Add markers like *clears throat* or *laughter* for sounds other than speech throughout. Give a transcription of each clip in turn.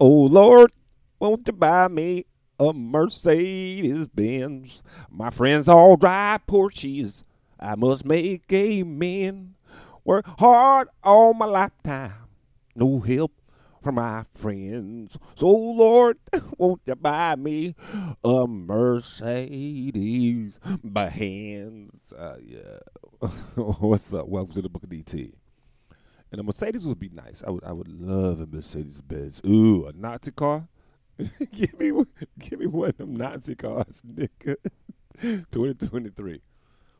Oh Lord, won't you buy me a Mercedes Benz? My friends all drive Porsches. I must make amen. Work hard all my lifetime. No help from my friends. So Lord, *laughs* won't you buy me a Mercedes Benz? Uh, yeah. *laughs* What's up? Welcome to the Book of DT. And a Mercedes would be nice. I would I would love a Mercedes Benz. Ooh, a Nazi car. *laughs* give me give me one of them Nazi cars, nigga. *laughs* 2023.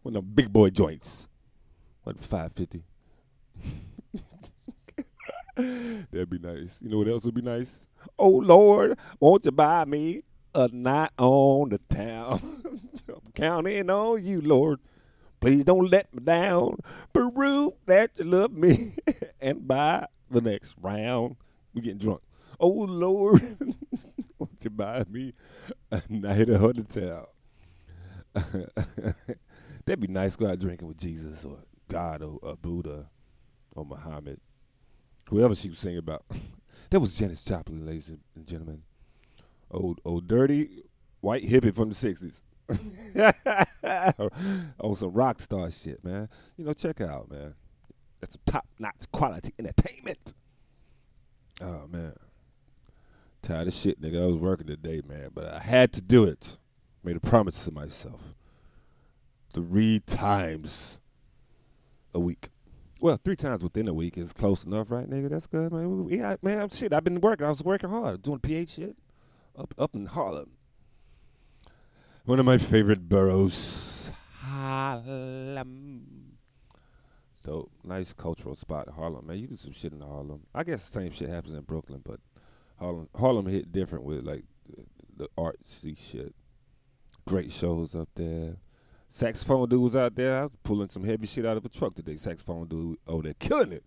One of them big boy joints. What five fifty? *laughs* That'd be nice. You know what else would be nice? Oh Lord, won't you buy me a night on the town? I'm counting on you, Lord. Please don't let me down. Prove that you love me. *laughs* and by the next round, we getting drunk. Oh Lord, *laughs* won't you buy me a night the town? *laughs* That'd be nice. Go out drinking with Jesus or God or, or Buddha or Muhammad, whoever she was singing about. that was Janis Joplin, ladies and gentlemen. Old, old dirty white hippie from the '60s. *laughs* on some rock star shit, man. You know, check out, man. That's top notch quality entertainment. Oh man. Tired of shit, nigga. I was working today, man, but I had to do it. Made a promise to myself. Three times a week. Well, three times within a week is close enough, right, nigga? That's good, man. Yeah, man, shit. I've been working. I was working hard, doing PH shit up up in Harlem. One of my favorite boroughs, Harlem. Dope, nice cultural spot, Harlem. Man, you do some shit in Harlem. I guess the same shit happens in Brooklyn, but Harlem, Harlem hit different with like the, the artsy shit. Great shows up there. Saxophone dude was out there. I was pulling some heavy shit out of a truck today. Saxophone dude oh, over there killing it.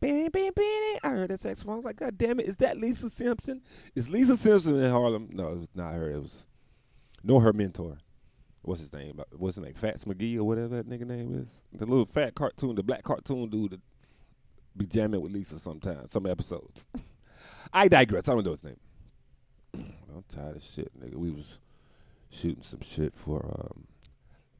Bam, bam, bam. I heard that saxophone. I was like, God damn it, is that Lisa Simpson? Is Lisa Simpson in Harlem? No, it was not her. It was nor her mentor. What's his name? What's his name? Fats McGee or whatever that nigga name is. The little fat cartoon, the black cartoon dude that be jamming with Lisa sometimes, some episodes. *laughs* I digress. I don't know his name. *clears throat* I'm tired of shit, nigga. We was shooting some shit for um,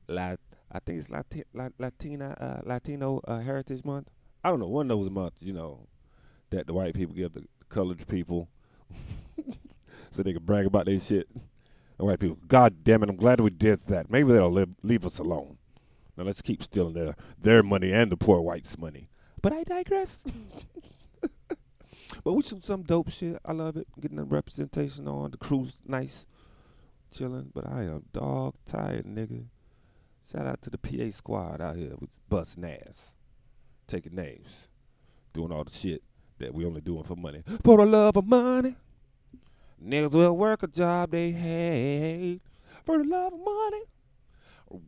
Lat. I think it's Lati- La- Latina uh, Latino uh, Heritage Month. I don't know one of those months, you know, that the white people give the colored people, *laughs* so they can brag about their shit. The white people, God damn it, I'm glad we did that. Maybe they'll live, leave us alone. Now let's keep stealing their their money and the poor whites' money. But I digress. *laughs* but we shoot some dope shit. I love it. Getting the representation on. The crew's nice. Chilling. But I am dog tired, nigga. Shout out to the PA squad out here with busting ass. Taking names. Doing all the shit that we only doing for money. For the love of money. Niggas will work a job they hate. For the love of money.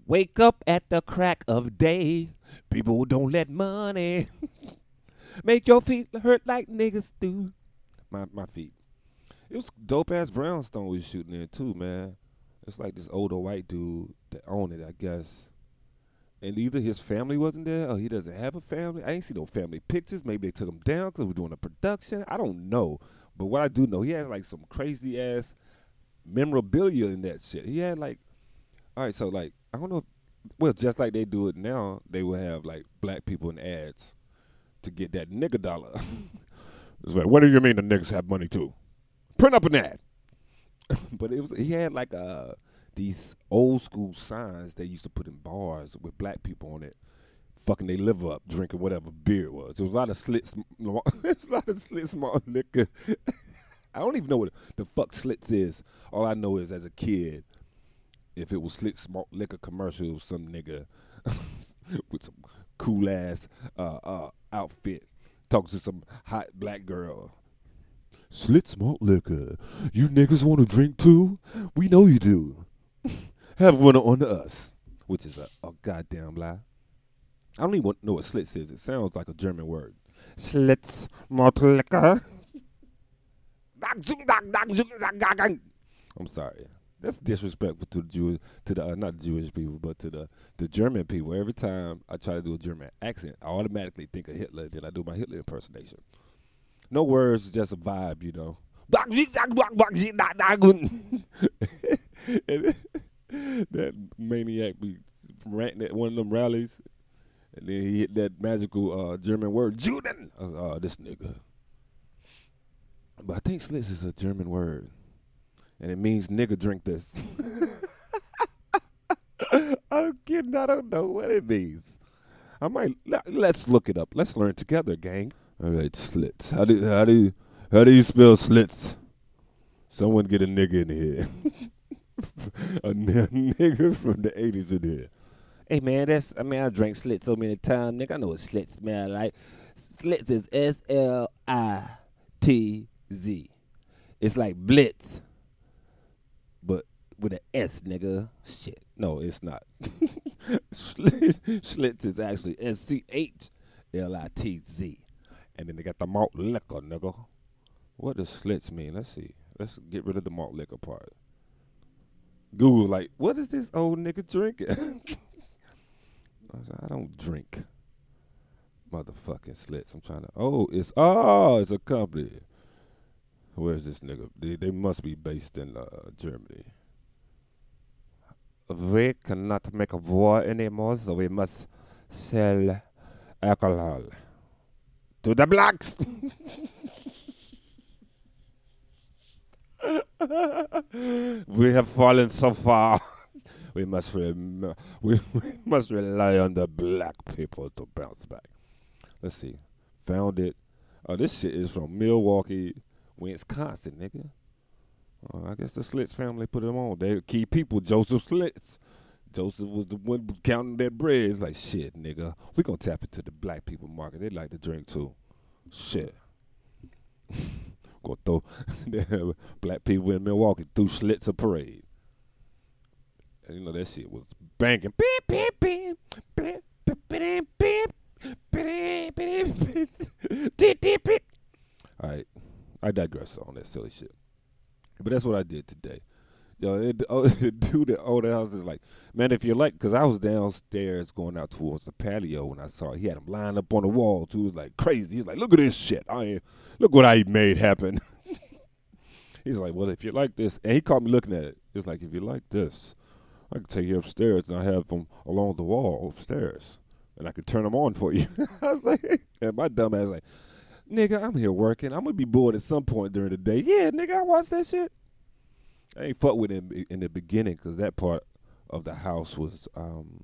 Wake up at the crack of day. People don't let money *laughs* make your feet hurt like niggas do. My my feet. It was dope ass brownstone we was shooting in too, man. It's like this older white dude that owned it, I guess. And either his family wasn't there or he doesn't have a family. I ain't see no family pictures. Maybe they took him down because we're doing a production. I don't know. But what I do know, he had like some crazy ass memorabilia in that shit. He had like, all right, so like, I don't know. Well, just like they do it now, they will have like black people in ads to get that nigga dollar. *laughs* it's like, what do you mean the niggas have money too? Print up an ad. *laughs* but it was he had like uh these old school signs they used to put in bars with black people on it, fucking they live up, drinking whatever beer it was. There was a lot of slits, there was a lot of slit *laughs* small liquor. *laughs* I don't even know what the fuck slits is. All I know is as a kid, if it was slits malt liquor commercial, some nigga *laughs* with some cool ass uh, uh, outfit talks to some hot black girl. Slits malt liquor. You niggas want to drink too? We know you do. Have one on us, which is a, a goddamn lie. I don't even know what slits is. It sounds like a German word. Slits malt. I'm sorry. That's disrespectful to the Jew, to the uh, not Jewish people, but to the the German people. Every time I try to do a German accent, I automatically think of Hitler. Then I do my Hitler impersonation. No words, just a vibe, you know. that maniac be ranting at one of them rallies, and then he hit that magical uh, German word, Juden. I was, oh, this nigga. But I think slits is a German word, and it means nigga drink this. *laughs* I'm kidding. I don't know what it means. I might let's look it up. Let's learn together, gang. All right, slits. How do how do you, how do you spell slits? Someone get a nigga in here. *laughs* a n- nigga from the eighties in here. Hey man, that's I mean I drank slits so many times, nigga. I know what slits smell like. Slits is S L I T Z. It's like blitz, but with an S, nigga. Shit. No, it's not. *laughs* Schlitz is actually S C H L I T Z. And then they got the malt liquor, nigga. What does slits mean? Let's see. Let's get rid of the malt liquor part. Google, like, what is this old nigga drinking? *laughs* I, I don't drink motherfucking slits. I'm trying to. Oh, it's oh, it's a company. Where's this nigga? They, they must be based in uh, Germany we cannot make a war anymore, so we must sell alcohol to the blacks. *laughs* we have fallen so far. We must rem- we, *laughs* we must rely on the black people to bounce back. Let's see. Found it. Oh, this shit is from Milwaukee, Wisconsin, nigga. Uh, I guess the Slits family put them on. They key people, Joseph Slits. Joseph was the one counting that bread. It's like shit, nigga. We gonna tap into the black people market. They like to drink too. Shit. *laughs* gonna throw *laughs* black people in Milwaukee through Slits a parade. And you know that shit was banging. All right, I digress on that silly shit, but that's what I did today. Yo, it, oh, dude the owned house is like, man, if you like, because I was downstairs going out towards the patio when I saw he had him lined up on the wall too. It was like crazy. He's like, look at this shit. I look what I made happen. He's like, well, if you like this, and he caught me looking at it. He's like, if you like this, I can take you upstairs and I have them along the wall upstairs, and I could turn them on for you. *laughs* I was like, and my dumb ass like, nigga, I'm here working. I'm gonna be bored at some point during the day. Yeah, nigga, I watch that shit. I ain't fuck with him in the beginning because that part of the house was um,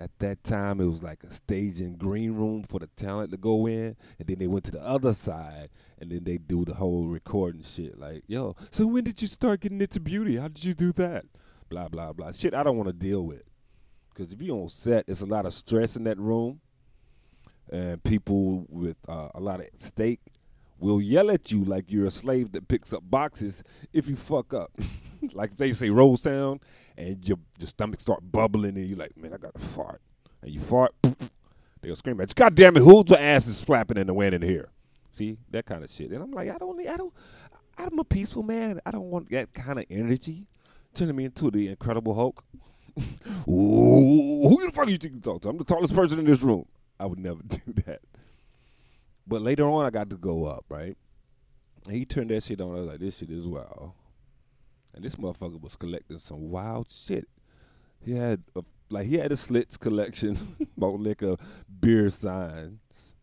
at that time it was like a staging green room for the talent to go in, and then they went to the other side, and then they do the whole recording shit. Like, yo, so when did you start getting into beauty? How did you do that? Blah blah blah. Shit, I don't want to deal with. Cause if you on set, it's a lot of stress in that room and people with uh, a lot of stake will yell at you like you're a slave that picks up boxes if you fuck up. *laughs* like if they say roll sound and your your stomach start bubbling and you're like, man, I got to fart. And you fart, *laughs* they'll scream at you. God damn it, who's your ass is flapping in the wind in here? See that kind of shit. And I'm like, I don't, need, I don't, I'm a peaceful man. I don't want that kind of energy turning me into the Incredible Hulk. *laughs* Ooh, who the fuck you think you talk to? I'm the tallest person in this room. I would never *laughs* do that. But later on, I got to go up, right? And he turned that shit on. I was like, this shit is wild. And this motherfucker was collecting some wild shit. He had a, like he had a slits collection, *laughs* liquor, beer signs,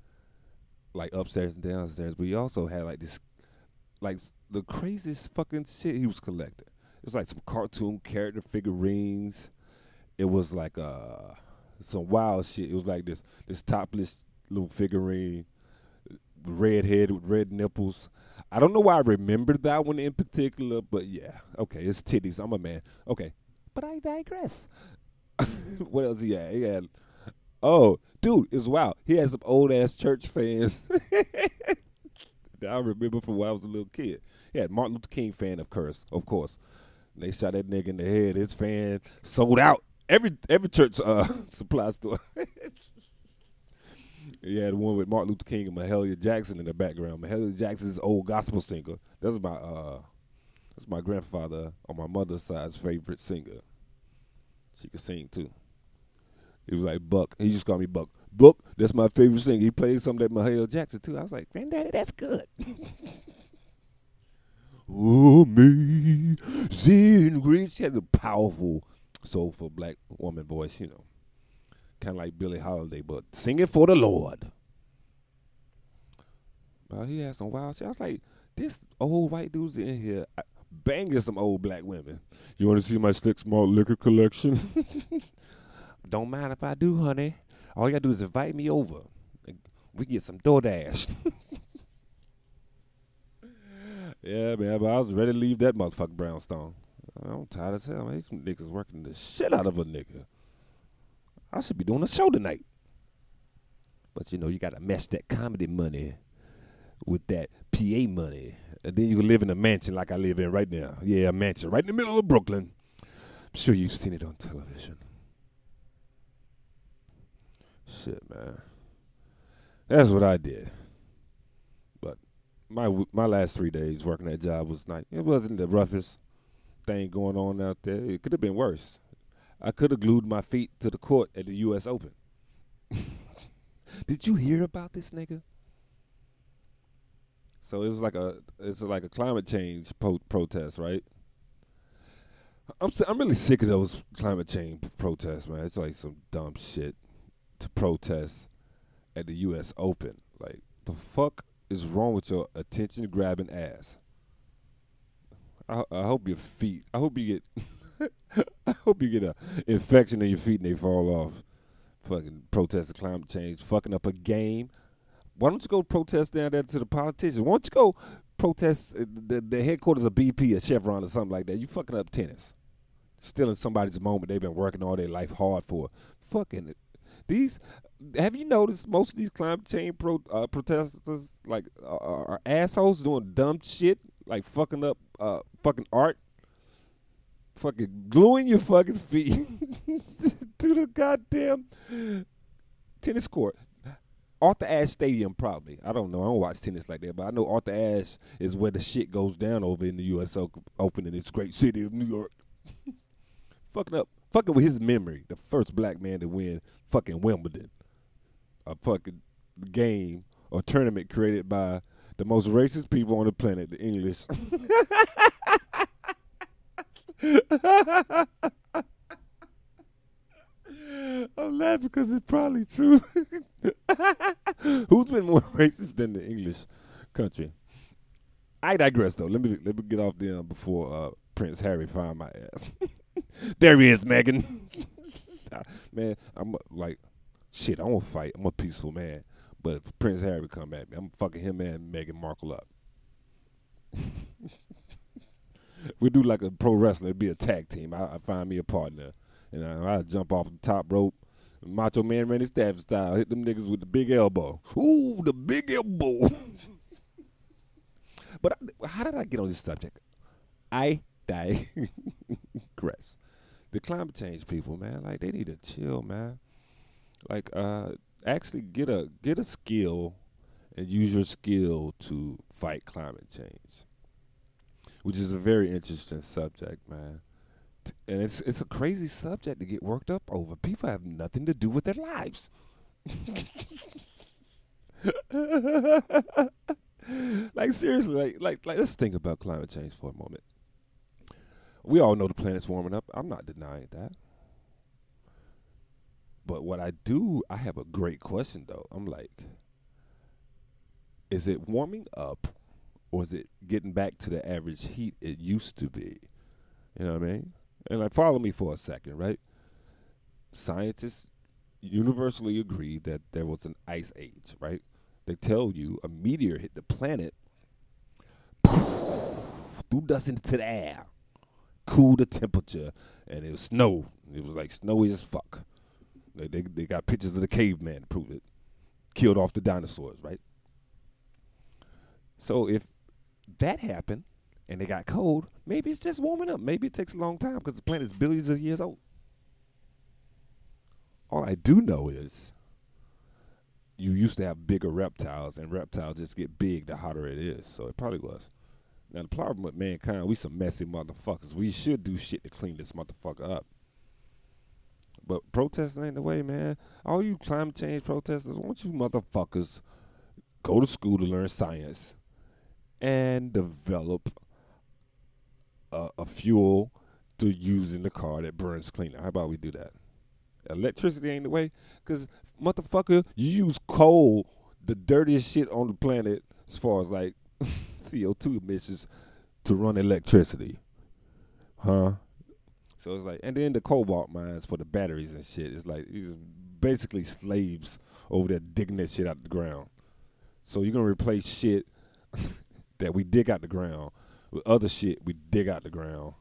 like upstairs and downstairs. But he also had like this, like the craziest fucking shit he was collecting. It was like some cartoon character figurines. It was like uh some wild shit. It was like this this topless little figurine, red head with red nipples. I don't know why I remembered that one in particular, but yeah, okay, it's titties. I'm a man. Okay, but I digress. *laughs* what else he had? He had. Oh, dude, it's wild. He had some old ass church fans *laughs* that I remember from when I was a little kid. He had Martin Luther King fan, of course, of course. They shot that nigga in the head. His fan sold out every every church uh, *laughs* supply store. *laughs* you had one with Martin Luther King and Mahalia Jackson in the background. Mahalia Jackson's old gospel singer. That's my uh, that's my grandfather on my mother's side's favorite singer. She could sing too. He was like Buck. He just called me Buck. Buck, that's my favorite singer. He played some of that Mahalia Jackson too. I was like, Granddaddy, that's good. *laughs* Zen green. She has a powerful, soulful black woman voice, you know. Kind of like Billie Holiday, but singing for the Lord. But he had some wild shit. I was like, this old white dude's in here banging some old black women. You want to see my slits malt liquor collection? *laughs* Don't mind if I do, honey. All you gotta do is invite me over. We get some DoorDash. *laughs* yeah, man, but I was ready to leave that motherfucker brownstone. I'm tired as hell, man. These niggas working the shit out of a nigga. I should be doing a show tonight. But you know, you gotta mesh that comedy money with that PA money. And then you can live in a mansion like I live in right now. Yeah, a mansion right in the middle of Brooklyn. I'm sure you've seen it on television. Shit, man. That's what I did. My my last three days working that job was like it wasn't the roughest thing going on out there. It could have been worse. I could have glued my feet to the court at the U.S. Open. *laughs* Did you hear about this nigga? So it was like a it's like a climate change po- protest, right? I'm I'm really sick of those climate change protests, man. It's like some dumb shit to protest at the U.S. Open. Like, the fuck is wrong with your attention grabbing ass? I, I hope your feet. I hope you get. *laughs* I hope you get a infection in your feet and they fall off. Fucking protesting climate change, fucking up a game. Why don't you go protest down there to the politicians? Why don't you go protest uh, the, the headquarters of BP or Chevron or something like that? You fucking up tennis, stealing somebody's moment they've been working all their life hard for. Fucking these have you noticed most of these climate change pro, uh, protesters like are assholes doing dumb shit like fucking up uh, fucking art, fucking gluing your fucking feet *laughs* to the goddamn tennis court. Arthur Ashe Stadium, probably. I don't know. I don't watch tennis like that, but I know Arthur Ashe is where the shit goes down over in the U.S. Open in this great city of New York. *laughs* fucking up, fucking with his memory. The first black man to win fucking Wimbledon a fucking game or tournament created by the most racist people on the planet, the English. *laughs* I'm laughing because it's probably true. *laughs* Who's been more *laughs* racist than the English country? I digress, though. Let me let me get off there before uh, Prince Harry find my ass. There he is, Meghan. *laughs* Man, I'm like shit, I won't fight. I'm a peaceful man. But if Prince Harry come at me, I'm fucking him and Meghan Markle up. *laughs* we do like a pro wrestler, it'd be a tag team. I, I find me a partner. And I, I jump off the top rope. Macho Man Randy Savage style. Hit them niggas with the big elbow. Ooh, the big elbow. *laughs* but I, how did I get on this subject? I digress. The climate change people, man, like they need to chill, man like uh actually get a get a skill and use your skill to fight climate change, which is a very interesting subject, man. And it's it's a crazy subject to get worked up over. People have nothing to do with their lives. *laughs* like seriously, like like like let's think about climate change for a moment. We all know the planet's warming up. I'm not denying that. But what I do, I have a great question though. I'm like, is it warming up or is it getting back to the average heat it used to be? You know what I mean? And like follow me for a second, right? Scientists universally agree that there was an ice age, right? They tell you a meteor hit the planet, *laughs* threw dust into the air, cooled the temperature, and it was snow. It was like snowy as fuck. They, they, they got pictures of the caveman to prove it. Killed off the dinosaurs, right? So if that happened and they got cold, maybe it's just warming up. Maybe it takes a long time because the planet's billions of years old. All I do know is you used to have bigger reptiles, and reptiles just get big the hotter it is. So it probably was. Now the problem with mankind, we some messy motherfuckers. We should do shit to clean this motherfucker up. But protesting ain't the way, man. All you climate change protesters, don't you motherfuckers go to school to learn science and develop a, a fuel to use in the car that burns cleaner. How about we do that? Electricity ain't the way, cause motherfucker, you use coal, the dirtiest shit on the planet, as far as like *laughs* CO2 emissions, to run electricity, huh? So it's like, and then the cobalt mines for the batteries and shit. It's like these basically slaves over there digging that shit out of the ground. So you're gonna replace shit *laughs* that we dig out the ground with other shit we dig out the ground,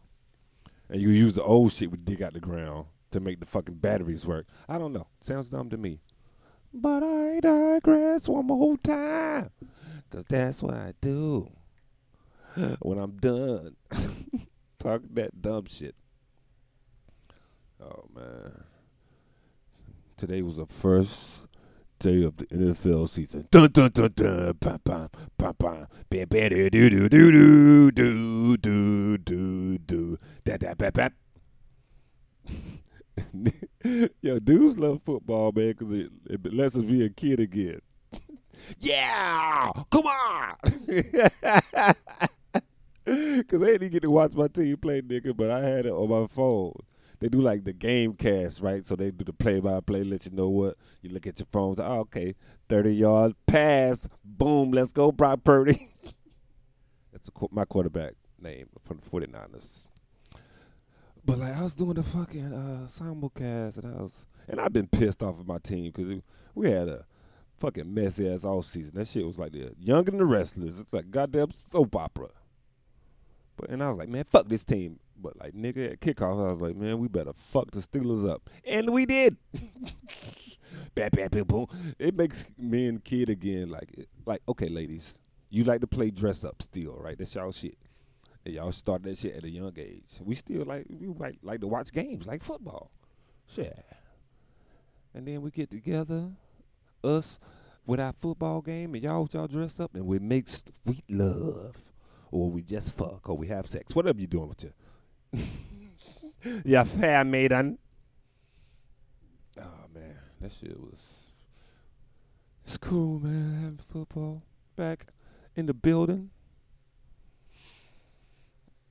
and you use the old shit we dig out the ground to make the fucking batteries work. I don't know. Sounds dumb to me. But I digress one more time, cause that's what I do *laughs* when I'm done *laughs* talking that dumb shit. Oh man. Today was the first day of the NFL season. Dun dun dun dun pam pam pam pam bam bam do do do do do do do do da da. *laughs* *laughs* Yo, dudes love football, man, because it, it lets us be a kid again. *laughs* yeah, come on. *laughs* Cause I didn't get to watch my team play, nigga, but I had it on my phone. They do like the game cast, right? So they do the play by play, let you know what. You look at your phones, oh, okay, 30 yard pass, boom, let's go, Brock Purdy. That's a, my quarterback name from the 49ers. But like I was doing the fucking uh, simulcast, and I was, and I've been pissed off of my team because we had a fucking messy ass off season. That shit was like the Young and the Restless. It's like goddamn soap opera. But and I was like, man, fuck this team. But like nigga at kickoff, I was like, man, we better fuck the Steelers up, and we did. *laughs* bam, bam, boom. It makes me and kid again. Like, like okay, ladies, you like to play dress up still, right? That's y'all shit. And y'all started that shit at a young age. We still like we like like to watch games like football. Shit. And then we get together, us with our football game, and y'all y'all dress up and we make sweet love. Or we just fuck or we have sex. Whatever you doing with you. *laughs* yeah, fair maiden. Oh man, that shit was it's cool, man, having football back in the building.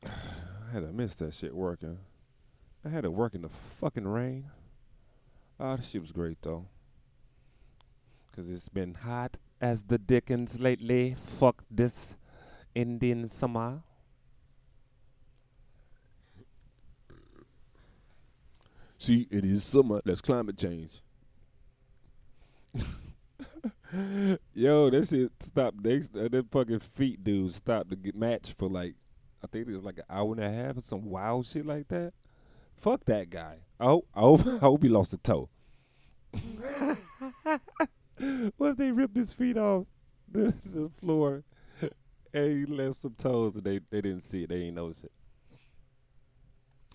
I had to miss that shit working. I had to work in the fucking rain. Ah, oh, that shit was great though. Cause it's been hot as the dickens lately. Fuck this Indian summer. See, it is summer. That's climate change. *laughs* Yo, that shit stopped. They, that fucking feet dude stopped to get match for like I think it was like an hour and a half or some wild shit like that. Fuck that guy. I hope I hope, *laughs* I hope he lost a toe. *laughs* what if they ripped his feet off *laughs* the, the floor and he left some toes and they, they didn't see it, they didn't notice it.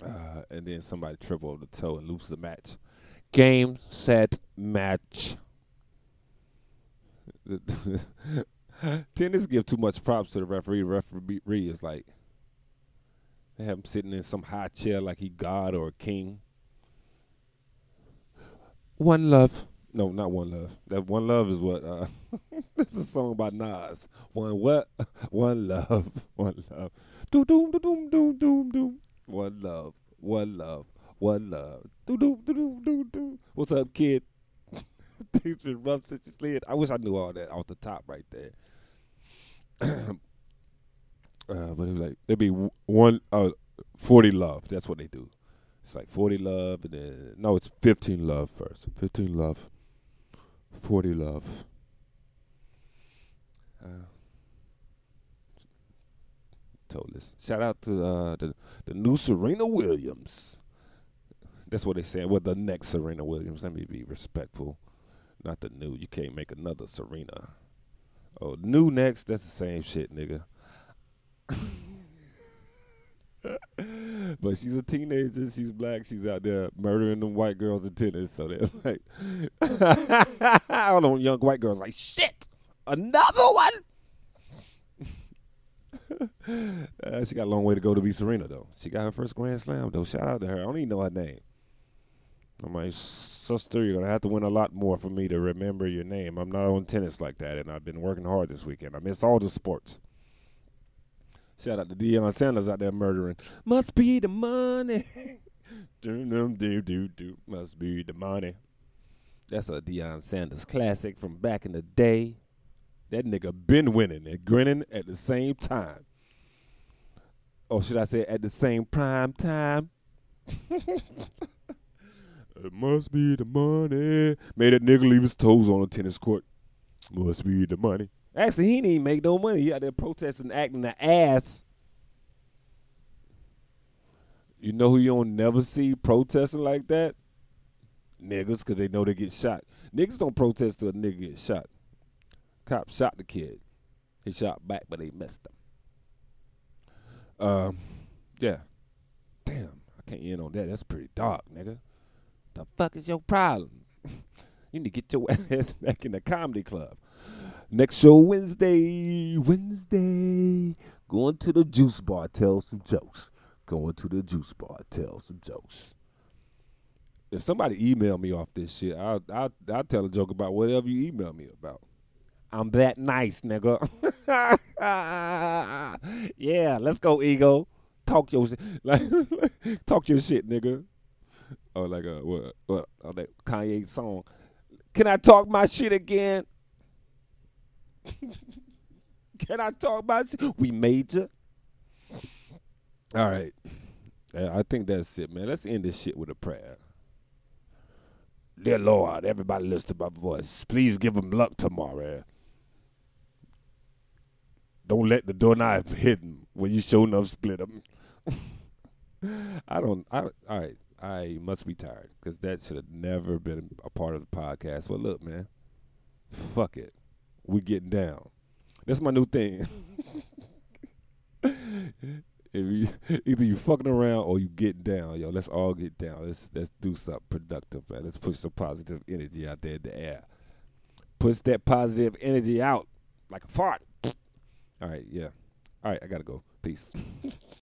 Uh, and then somebody trip over the toe and loses the match. Game, set, match. Tennis give too much props to the referee. Referee is like, they have him sitting in some high chair like he God or a king. One love. No, not one love. That one love is what uh *laughs* this is a song by Nas. One what? *laughs* One love. *laughs* One love. Doom doom doom doom doom doom. One love. One love. One love. Doom doom doom doom doom. What's up, kid? Things been rough since you slid. I wish I knew all that off the top right there. *clears throat* Uh, but it was like it'd be one uh, forty love. That's what they do. It's like forty love, and then no, it's fifteen love first. Fifteen love, forty love. Uh, told this. Shout out to uh, the the new Serena Williams. That's what they saying. Well, the next Serena Williams. Let me be respectful. Not the new. You can't make another Serena. Oh, new next. That's the same shit, nigga. But she's a teenager. She's black. She's out there murdering them white girls in tennis. So they're *laughs* like, I don't know, young white girls like, shit, another one. *laughs* uh, she got a long way to go to be Serena though. She got her first Grand Slam though. Shout out to her. I don't even know her name. I'm like, sister, you're gonna have to win a lot more for me to remember your name. I'm not on tennis like that, and I've been working hard this weekend. I miss all the sports. Shout out to Deion Sanders out there murdering. Must be the money. *laughs* do do do do do. Must be the money. That's a Deion Sanders classic from back in the day. That nigga been winning and grinning at the same time. Or should I say at the same prime time? *laughs* it must be the money. Made that nigga leave his toes on a tennis court. Must be the money. Actually, he didn't make no money. He out there protesting, acting the ass. You know who you don't never see protesting like that? Niggas, because they know they get shot. Niggas don't protest till a nigga get shot. Cop shot the kid. He shot back, but they missed him. Um, yeah. Damn, I can't end on that. That's pretty dark, nigga. The fuck is your problem? *laughs* you need to get your *laughs* ass back in the comedy club. Next show Wednesday, Wednesday. Going to the juice bar, tell some jokes. Going to the juice bar, tell some jokes. If somebody email me off this shit, I'll I'll I'll tell a joke about whatever you email me about. I'm that nice, nigga. *laughs* yeah, let's go, ego. Talk your shit, like *laughs* talk your shit, nigga. Or like a what what or that Kanye song. Can I talk my shit again? *laughs* Can I talk about shit? We major. All right. I think that's it, man. Let's end this shit with a prayer. Dear Lord, everybody listen to my voice. Please give them luck tomorrow. Don't let the doorknob *laughs* hidden when you show enough split them. *laughs* I don't. I all right. I must be tired because that should have never been a part of the podcast. But look, man, fuck it. We getting down. That's my new thing. *laughs* if you either you fucking around or you get down, yo, let's all get down. Let's let's do something productive, man. Let's push some positive energy out there in the air. Push that positive energy out like a fart. All right, yeah. All right, I gotta go. Peace. *laughs*